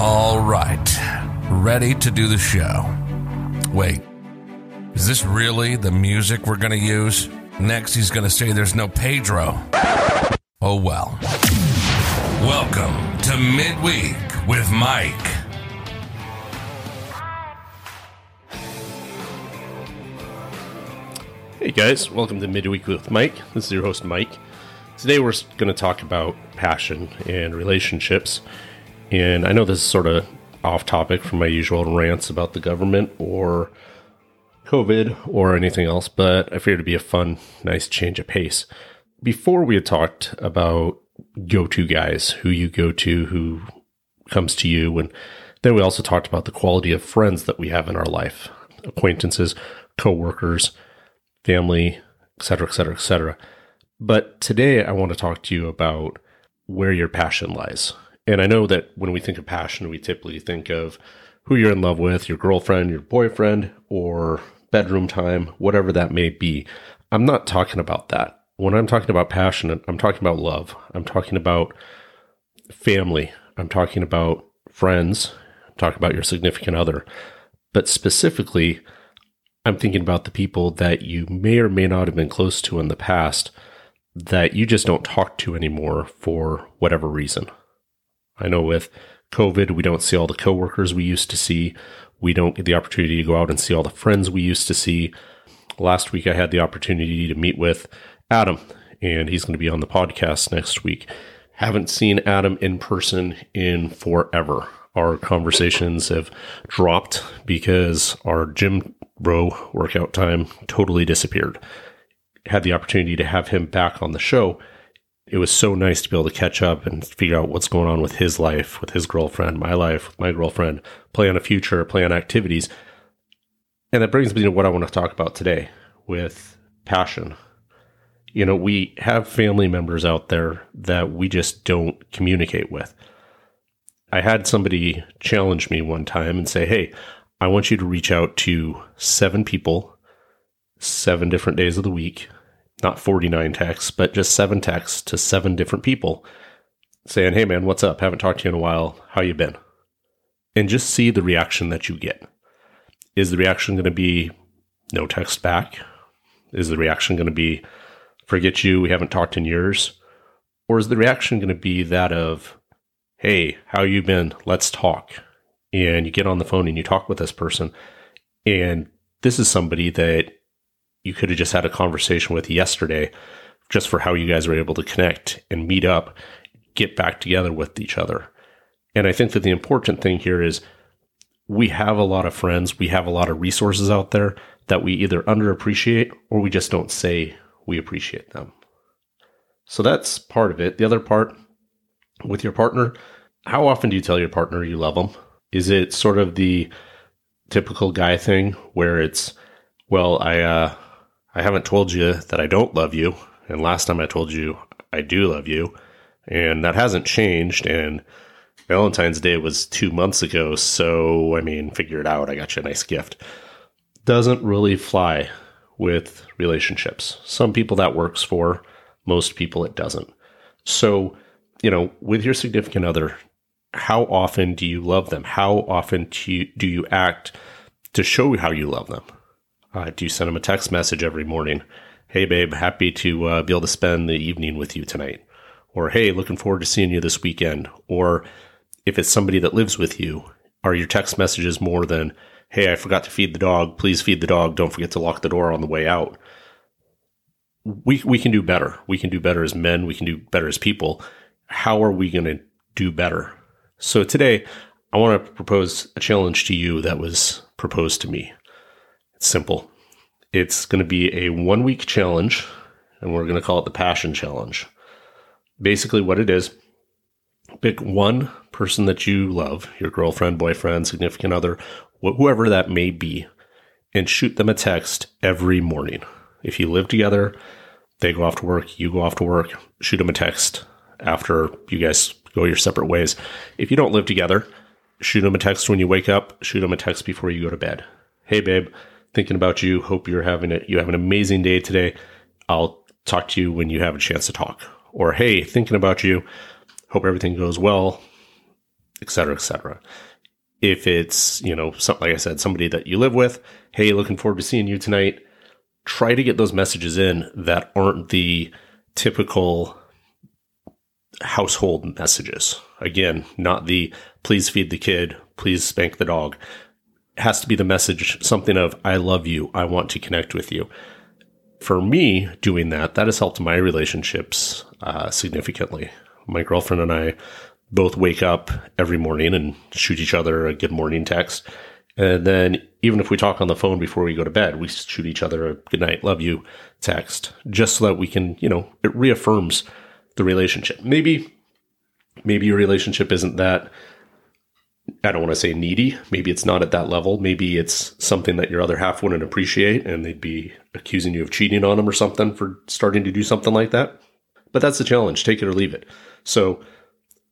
All right, ready to do the show. Wait, is this really the music we're going to use? Next, he's going to say there's no Pedro. Oh well. Welcome to Midweek with Mike. Hey guys, welcome to Midweek with Mike. This is your host Mike. Today we're going to talk about passion and relationships. And I know this is sort of off topic from my usual rants about the government or COVID or anything else, but I figured it'd be a fun, nice change of pace. Before we had talked about go to guys, who you go to, who comes to you, and then we also talked about the quality of friends that we have in our life acquaintances, coworkers, family, etc., etc., etc. But today I want to talk to you about where your passion lies. And I know that when we think of passion, we typically think of who you're in love with, your girlfriend, your boyfriend, or bedroom time, whatever that may be. I'm not talking about that. When I'm talking about passion, I'm talking about love. I'm talking about family. I'm talking about friends. Talking about your significant other. But specifically, I'm thinking about the people that you may or may not have been close to in the past that you just don't talk to anymore for whatever reason. I know with COVID, we don't see all the coworkers we used to see. We don't get the opportunity to go out and see all the friends we used to see. Last week, I had the opportunity to meet with Adam, and he's going to be on the podcast next week. Haven't seen Adam in person in forever. Our conversations have dropped because our gym row workout time totally disappeared. Had the opportunity to have him back on the show it was so nice to be able to catch up and figure out what's going on with his life, with his girlfriend, my life, with my girlfriend, plan a future, plan activities. And that brings me to what I want to talk about today with passion. You know, we have family members out there that we just don't communicate with. I had somebody challenge me one time and say, Hey, I want you to reach out to seven people, seven different days of the week, not 49 texts, but just seven texts to seven different people saying, Hey man, what's up? Haven't talked to you in a while. How you been? And just see the reaction that you get. Is the reaction going to be no text back? Is the reaction going to be forget you, we haven't talked in years? Or is the reaction going to be that of, Hey, how you been? Let's talk. And you get on the phone and you talk with this person. And this is somebody that you could have just had a conversation with yesterday just for how you guys were able to connect and meet up, get back together with each other. And I think that the important thing here is we have a lot of friends, we have a lot of resources out there that we either underappreciate or we just don't say we appreciate them. So that's part of it. The other part with your partner, how often do you tell your partner you love them? Is it sort of the typical guy thing where it's, well, I, uh, I haven't told you that I don't love you. And last time I told you I do love you. And that hasn't changed. And Valentine's Day was two months ago. So, I mean, figure it out. I got you a nice gift. Doesn't really fly with relationships. Some people that works for, most people it doesn't. So, you know, with your significant other, how often do you love them? How often do you, do you act to show how you love them? Uh, do you send them a text message every morning? Hey, babe, happy to uh, be able to spend the evening with you tonight. Or, hey, looking forward to seeing you this weekend. Or if it's somebody that lives with you, are your text messages more than, hey, I forgot to feed the dog. Please feed the dog. Don't forget to lock the door on the way out. We, we can do better. We can do better as men. We can do better as people. How are we going to do better? So today, I want to propose a challenge to you that was proposed to me. It's simple. It's going to be a one week challenge, and we're going to call it the Passion Challenge. Basically, what it is pick one person that you love, your girlfriend, boyfriend, significant other, whoever that may be, and shoot them a text every morning. If you live together, they go off to work, you go off to work, shoot them a text after you guys go your separate ways. If you don't live together, shoot them a text when you wake up, shoot them a text before you go to bed. Hey, babe, thinking about you. Hope you're having it. You have an amazing day today. I'll talk to you when you have a chance to talk. Or hey, thinking about you. Hope everything goes well. etc., cetera, et cetera. If it's, you know, something like I said, somebody that you live with, hey, looking forward to seeing you tonight, try to get those messages in that aren't the typical household messages. Again, not the please feed the kid, please spank the dog. Has to be the message, something of, I love you, I want to connect with you. For me, doing that, that has helped my relationships uh, significantly. My girlfriend and I both wake up every morning and shoot each other a good morning text. And then even if we talk on the phone before we go to bed, we shoot each other a good night, love you text, just so that we can, you know, it reaffirms the relationship. Maybe, maybe your relationship isn't that, I don't want to say needy. Maybe it's not at that level. Maybe it's something that your other half wouldn't appreciate and they'd be accusing you of cheating on them or something for starting to do something like that. But that's the challenge. Take it or leave it. So,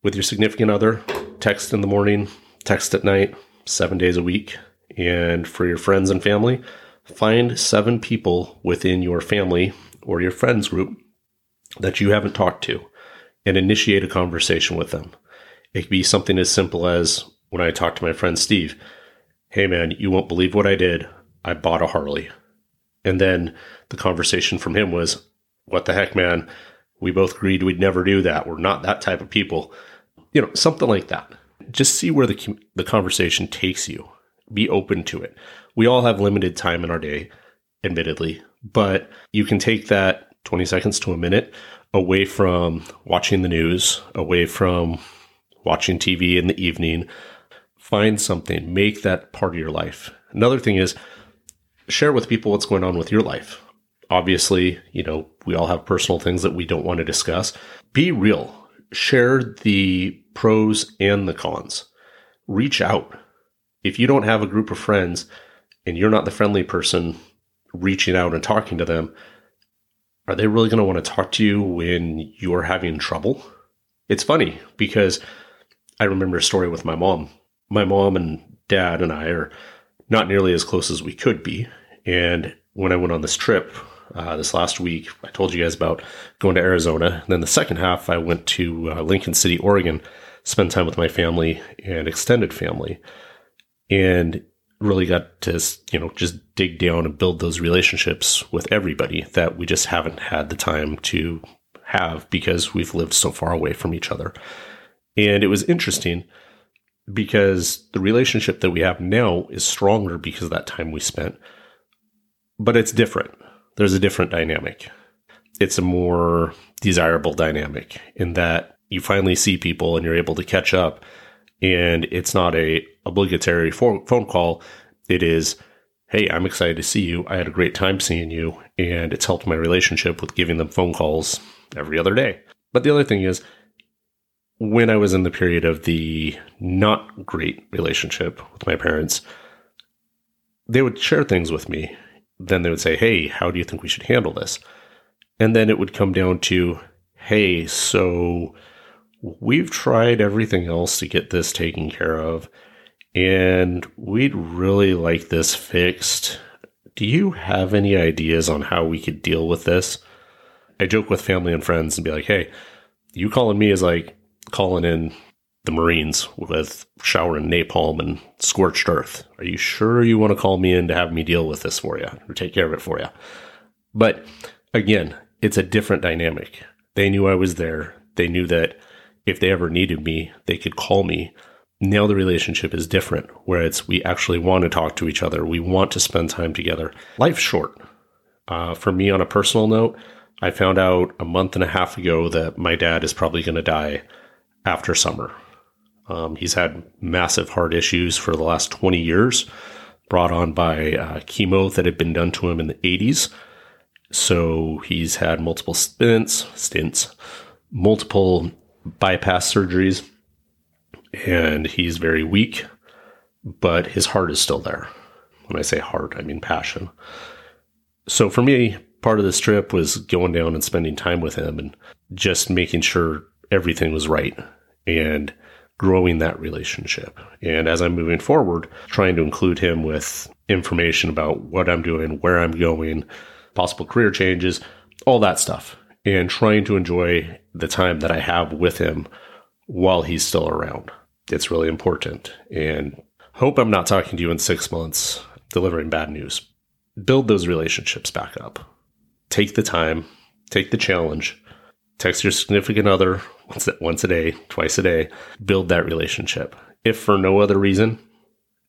with your significant other, text in the morning, text at night, seven days a week. And for your friends and family, find seven people within your family or your friends group that you haven't talked to and initiate a conversation with them. It could be something as simple as when I talked to my friend Steve, hey man, you won't believe what I did. I bought a Harley. And then the conversation from him was, what the heck, man? We both agreed we'd never do that. We're not that type of people. You know, something like that. Just see where the, the conversation takes you. Be open to it. We all have limited time in our day, admittedly, but you can take that 20 seconds to a minute away from watching the news, away from watching TV in the evening. Find something, make that part of your life. Another thing is share with people what's going on with your life. Obviously, you know, we all have personal things that we don't want to discuss. Be real. Share the pros and the cons. Reach out. If you don't have a group of friends and you're not the friendly person reaching out and talking to them, are they really going to want to talk to you when you're having trouble? It's funny because I remember a story with my mom. My mom and dad and I are not nearly as close as we could be. And when I went on this trip uh, this last week, I told you guys about going to Arizona. And then the second half, I went to uh, Lincoln City, Oregon, spend time with my family and extended family. And really got to you know just dig down and build those relationships with everybody that we just haven't had the time to have because we've lived so far away from each other. And it was interesting because the relationship that we have now is stronger because of that time we spent. But it's different. There's a different dynamic. It's a more desirable dynamic in that you finally see people and you're able to catch up and it's not a obligatory phone call. It is, hey, I'm excited to see you. I had a great time seeing you, and it's helped my relationship with giving them phone calls every other day. But the other thing is, when I was in the period of the not great relationship with my parents, they would share things with me. Then they would say, Hey, how do you think we should handle this? And then it would come down to, Hey, so we've tried everything else to get this taken care of, and we'd really like this fixed. Do you have any ideas on how we could deal with this? I joke with family and friends and be like, hey, you calling me is like calling in the Marines with showering napalm and scorched earth. Are you sure you want to call me in to have me deal with this for you or take care of it for you? But again, it's a different dynamic. They knew I was there. They knew that if they ever needed me, they could call me. Now the relationship is different, where it's we actually want to talk to each other. We want to spend time together. Life's short. Uh, for me, on a personal note, I found out a month and a half ago that my dad is probably going to die after summer. Um, he's had massive heart issues for the last 20 years, brought on by uh, chemo that had been done to him in the 80s. So he's had multiple stints, stints, multiple bypass surgeries, and he's very weak, but his heart is still there. When I say heart, I mean passion. So for me, part of this trip was going down and spending time with him and just making sure everything was right and growing that relationship. And as I'm moving forward, trying to include him with information about what I'm doing, where I'm going, possible career changes, all that stuff and trying to enjoy the time that I have with him while he's still around. It's really important. And hope I'm not talking to you in six months delivering bad news. Build those relationships back up. Take the time, take the challenge, text your significant other once, once a day, twice a day, build that relationship. If for no other reason,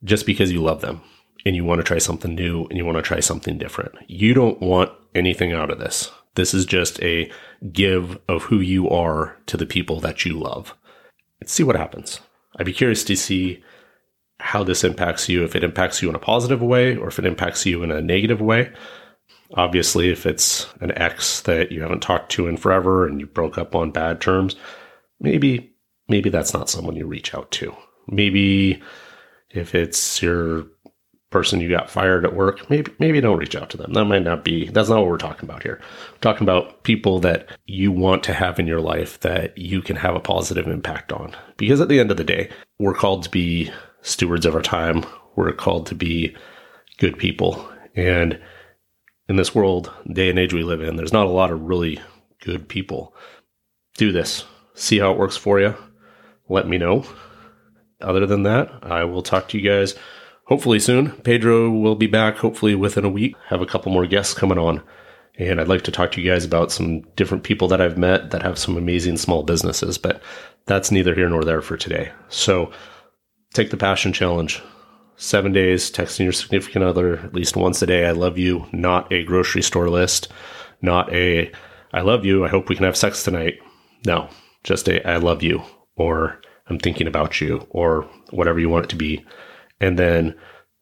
just because you love them and you want to try something new and you want to try something different. You don't want anything out of this. This is just a give of who you are to the people that you love. Let's see what happens. I'd be curious to see how this impacts you, if it impacts you in a positive way or if it impacts you in a negative way. Obviously, if it's an ex that you haven't talked to in forever and you broke up on bad terms, maybe maybe that's not someone you reach out to. Maybe if it's your person you got fired at work, maybe maybe don't reach out to them. That might not be that's not what we're talking about here. We're talking about people that you want to have in your life that you can have a positive impact on. Because at the end of the day, we're called to be stewards of our time. We're called to be good people. And in this world, day and age we live in, there's not a lot of really good people. Do this. See how it works for you. Let me know. Other than that, I will talk to you guys hopefully soon. Pedro will be back hopefully within a week. Have a couple more guests coming on. And I'd like to talk to you guys about some different people that I've met that have some amazing small businesses, but that's neither here nor there for today. So take the passion challenge. Seven days, texting your significant other at least once a day. I love you, not a grocery store list, not a I love you. I hope we can have sex tonight. No, just a I love you or I'm thinking about you or whatever you want it to be. And then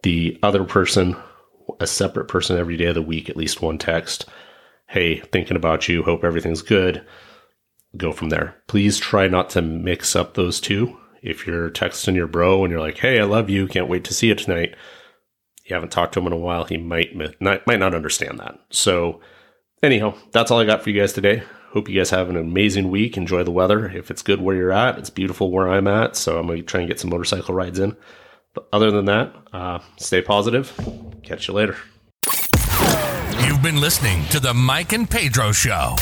the other person, a separate person every day of the week, at least one text. Hey, thinking about you. Hope everything's good. Go from there. Please try not to mix up those two. If you're texting your bro and you're like, "Hey, I love you. Can't wait to see you tonight," you haven't talked to him in a while. He might not, might not understand that. So, anyhow, that's all I got for you guys today. Hope you guys have an amazing week. Enjoy the weather. If it's good where you're at, it's beautiful where I'm at. So I'm to try and get some motorcycle rides in. But other than that, uh, stay positive. Catch you later. You've been listening to the Mike and Pedro Show.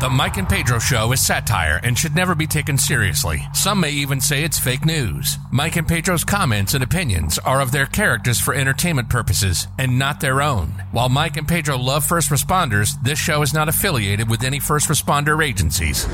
The Mike and Pedro Show is satire and should never be taken seriously. Some may even say it's fake news. Mike and Pedro's comments and opinions are of their characters for entertainment purposes and not their own. While Mike and Pedro love first responders, this show is not affiliated with any first responder agencies.